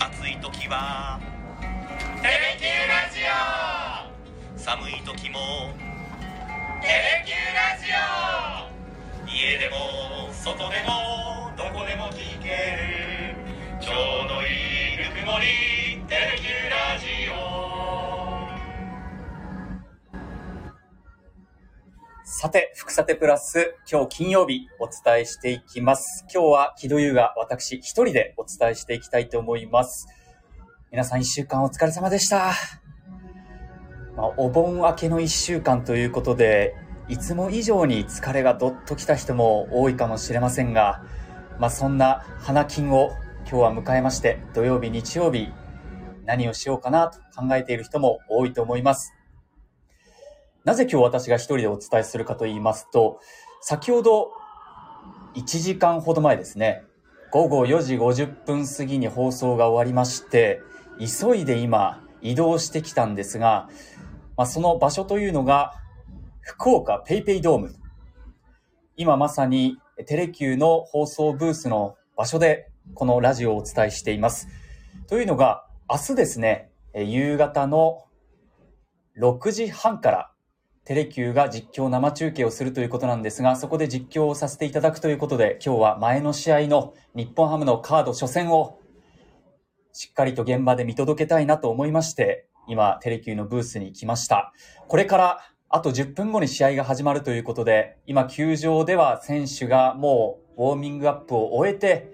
暑い時は「テレキューラジオ」寒い時も「テレキューラジオ」家でも外でもどこでも聞ける。ちょうどいいぬくもり「テレキューラジオ」さて、福さてプラス、今日金曜日お伝えしていきます。今日は木戸優が私一人でお伝えしていきたいと思います。皆さん一週間お疲れ様でした。まあ、お盆明けの一週間ということで、いつも以上に疲れがどっときた人も多いかもしれませんが、まあ、そんな花金を今日は迎えまして、土曜日、日曜日、何をしようかなと考えている人も多いと思います。なぜ今日私が一人でお伝えするかと言いますと、先ほど1時間ほど前ですね、午後4時50分過ぎに放送が終わりまして、急いで今移動してきたんですが、まあ、その場所というのが福岡ペイペイドーム。今まさにテレキューの放送ブースの場所でこのラジオをお伝えしています。というのが明日ですね、夕方の6時半からテレキューが実況生中継をするということなんですが、そこで実況をさせていただくということで、今日は前の試合の日本ハムのカード初戦をしっかりと現場で見届けたいなと思いまして、今テレキューのブースに来ました。これからあと10分後に試合が始まるということで、今球場では選手がもうウォーミングアップを終えて、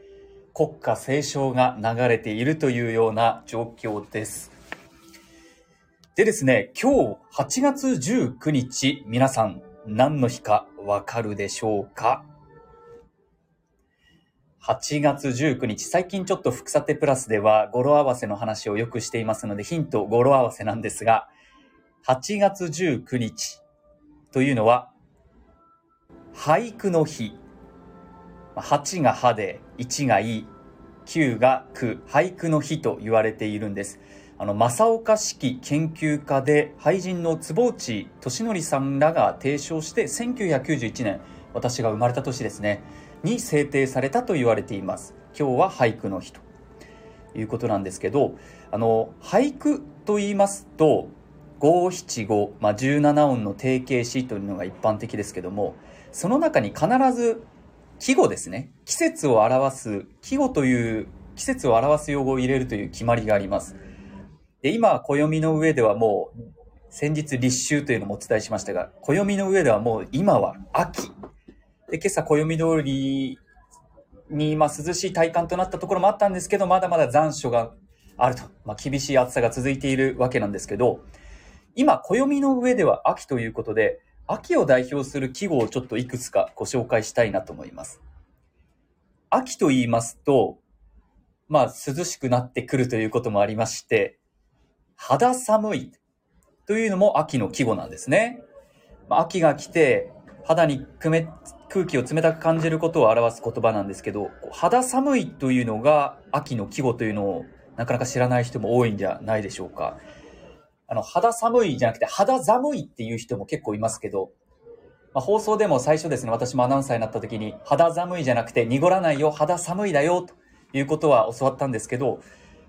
国歌斉唱が流れているというような状況です。でですね、今日8月19日、皆さん何の日かわかるでしょうか ?8 月19日、最近ちょっと福さてプラスでは語呂合わせの話をよくしていますので、ヒント語呂合わせなんですが、8月19日というのは、俳句の日。8が歯で、1がい、9が句、俳句の日と言われているんです。あの、正岡式研究家で、俳人の坪内俊則さんらが提唱して、1991年、私が生まれた年ですね、に制定されたと言われています。今日は俳句の日ということなんですけど、あの、俳句と言いますと、五七五、まあ、17音の定型詞というのが一般的ですけども、その中に必ず季語ですね。季節を表す、季語という季節を表す用語を入れるという決まりがあります。で、今、暦の上ではもう、先日立秋というのもお伝えしましたが、暦の上ではもう今は秋。で、今朝暦通りに、まあ、涼しい体感となったところもあったんですけど、まだまだ残暑があると。まあ、厳しい暑さが続いているわけなんですけど、今、暦の上では秋ということで、秋を代表する季語をちょっといくつかご紹介したいなと思います。秋と言いますと、まあ、涼しくなってくるということもありまして、肌寒いというのも秋の季語なんですね。ま、秋が来て肌にくめ空気を冷たく感じることを表す言葉なんですけど、肌寒いというのが秋の季語というのをなかなか知らない人も多いんじゃないでしょうか。あの、肌寒いじゃなくて肌寒いっていう人も結構いますけど、まあ、放送でも最初ですね、私もアナウンサーになった時に肌寒いじゃなくて濁らないよ、肌寒いだよということは教わったんですけど、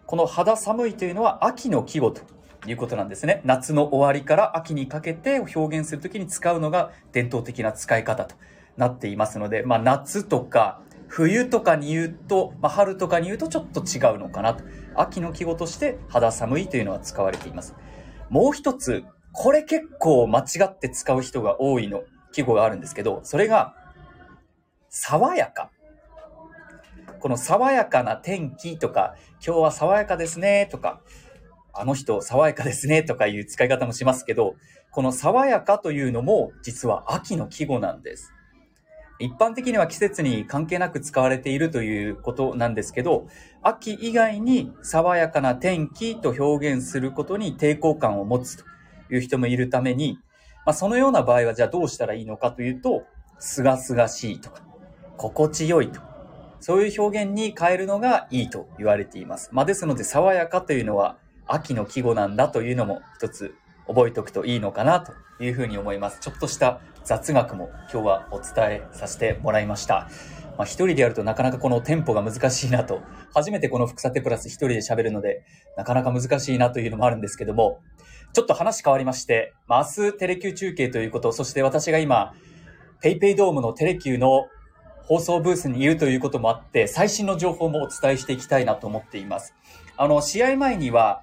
この肌寒いというのは秋の季語ということなんですね。夏の終わりから秋にかけて表現するときに使うのが伝統的な使い方となっていますので、まあ夏とか冬とかに言うと、まあ春とかに言うとちょっと違うのかなと。秋の季語として肌寒いというのは使われています。もう一つ、これ結構間違って使う人が多いの、季語があるんですけど、それが、爽やか。この爽やかな天気とか、今日は爽やかですねとか、あの人爽やかですねとかいう使い方もしますけど、この爽やかというのも実は秋の季語なんです。一般的には季節に関係なく使われているということなんですけど、秋以外に爽やかな天気と表現することに抵抗感を持つという人もいるために、まあ、そのような場合はじゃあどうしたらいいのかというと、すがすがしいとか、心地よいとかそういう表現に変えるのがいいと言われています。まあ、ですので、爽やかというのは秋の季語なんだというのも一つ覚えておくといいのかなというふうに思います。ちょっとした雑学も今日はお伝えさせてもらいました。まあ一人でやるとなかなかこのテンポが難しいなと、初めてこの福さてプラス一人で喋るので、なかなか難しいなというのもあるんですけども、ちょっと話変わりまして、まあ明日テレキュー中継ということ、そして私が今、ペイペイドームのテレキューの放送ブースにいるということもあって、最新の情報もお伝えしていきたいなと思っています。あの、試合前には、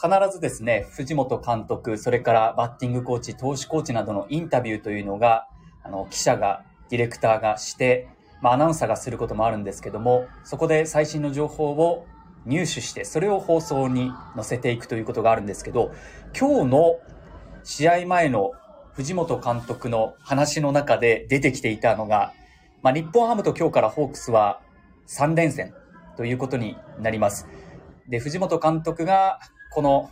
必ずですね、藤本監督、それからバッティングコーチ、投手コーチなどのインタビューというのが、あの、記者が、ディレクターがして、まあ、アナウンサーがすることもあるんですけども、そこで最新の情報を入手して、それを放送に載せていくということがあるんですけど、今日の試合前の藤本監督の話の中で出てきていたのが、まあ、日本ハムと今日からホークスは3連戦ということになります。で、藤本監督がこの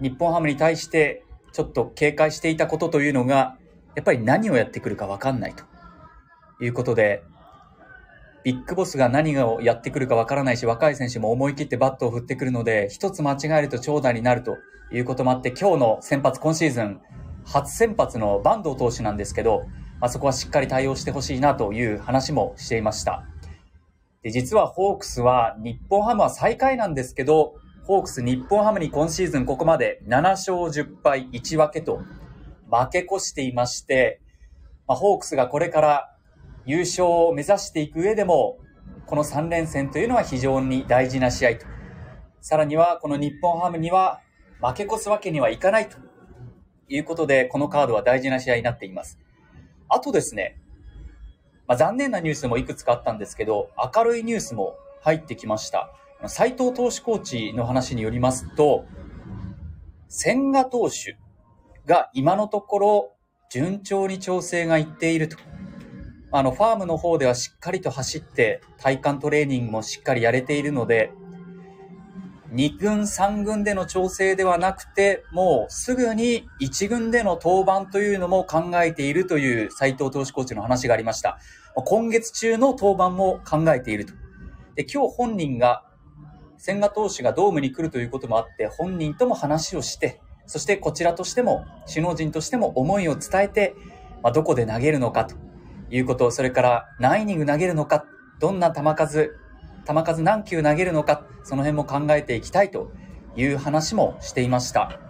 日本ハムに対してちょっと警戒していたことというのが、やっぱり何をやってくるかわかんないということで、ビッグボスが何をやってくるかわからないし、若い選手も思い切ってバットを振ってくるので、一つ間違えると長打になるということもあって、今日の先発、今シーズン初先発の坂東投手なんですけど、まあ、そこはしっかり対応してほしいなという話もしていました。で実はホークスは日本ハムは最下位なんですけど、ホークス日本ハムに今シーズンここまで7勝10敗1分けと負け越していまして、まあ、ホークスがこれから優勝を目指していく上でも、この3連戦というのは非常に大事な試合と。さらにはこの日本ハムには負け越すわけにはいかないということで、このカードは大事な試合になっています。あとですね、まあ、残念なニュースもいくつかあったんですけど、明るいニュースも入ってきました。斎藤投手コーチの話によりますと、千賀投手が今のところ順調に調整がいっていると。あの、ファームの方ではしっかりと走って体幹トレーニングもしっかりやれているので、2軍、3軍での調整ではなくて、もうすぐに1軍での登板というのも考えているという斎藤投手コーチの話がありました。今月中の登板も考えていると。で、今日本人が千賀投手がドームに来るということもあって、本人とも話をして、そしてこちらとしても、首脳陣としても思いを伝えて、まあ、どこで投げるのかということ、それから何イニング投げるのか、どんな球数、球数何球投げるのか、その辺も考えていきたいという話もしていました。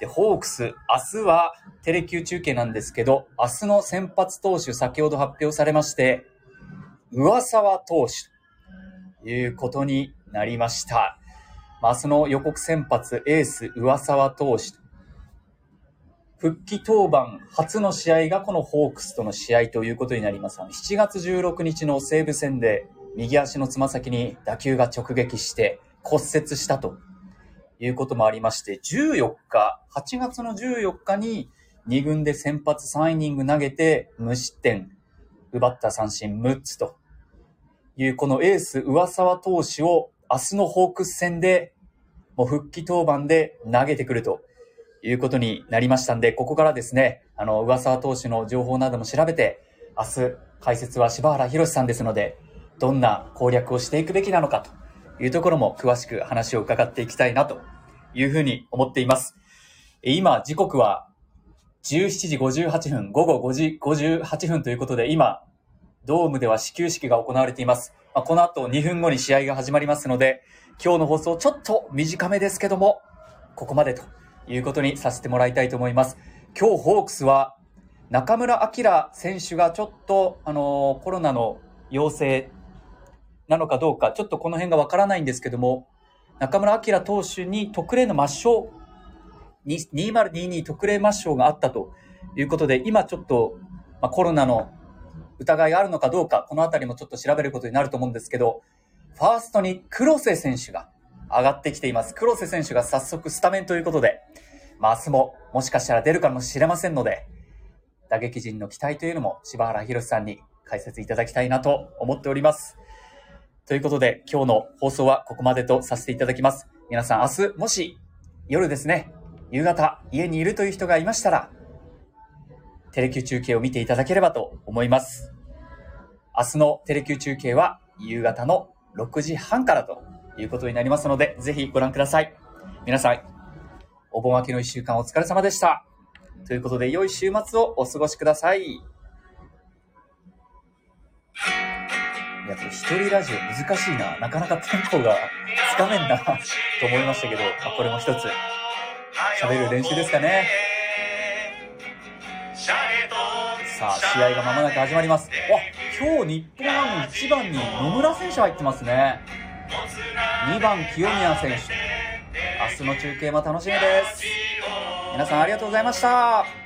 で、ホークス、明日はテレキュー中継なんですけど、明日の先発投手先ほど発表されまして、上沢投手ということになりました。まあ、明日の予告先発、エース、上沢投手。復帰登板初の試合がこのホークスとの試合ということになります。7月16日の西武戦で右足のつま先に打球が直撃して骨折したということもありまして、14日、8月の14日に2軍で先発3イニング投げて無失点、奪った三振6つというこのエース上沢投手を明日のホークス戦で、もう復帰登板で投げてくるということになりましたんで、ここからですね、あの、上沢投手の情報なども調べて、明日、解説は柴原博さんですので、どんな攻略をしていくべきなのかというところも詳しく話を伺っていきたいなというふうに思っています。今、時刻は17時58分、午後5時58分ということで、今、ドームでは始球式が行われています。まあ、この後2分後に試合が始まりますので、今日の放送ちょっと短めですけども、ここまでということにさせてもらいたいと思います。今日ホークスは中村晃選手がちょっと、あのコロナの陽性なのかどうか、ちょっとこの辺がわからないんですけども、中村晃投手に特例の抹消、2022特例抹消があったということで、今ちょっと、まあ、コロナの疑いがあるのかどうか、このあたりもちょっと調べることになると思うんですけど、ファーストに黒瀬選手が上がってきています。黒瀬選手が早速スタメンということで、まあ明日ももしかしたら出るかもしれませんので、打撃陣の期待というのも柴原博さんに解説いただきたいなと思っております。ということで、今日の放送はここまでとさせていただきます。皆さん明日、もし夜ですね、夕方家にいるという人がいましたら、テレキュー中継を見ていただければと思います。明日のテレキュー中継は夕方の6時半からということになりますので、ぜひご覧ください。皆さん、お盆明けの一週間お疲れ様でした。ということで、良い週末をお過ごしください。いや、一人ラジオ難しいな。なかなかテンポがつかめんな、と思いましたけど、まあ、これも一つ、喋る練習ですかね。さあ、試合が間もなく始まります。わ、今日日本ハム1番に野村選手入ってますね。2番清宮選手。明日の中継も楽しみです。皆さんありがとうございました。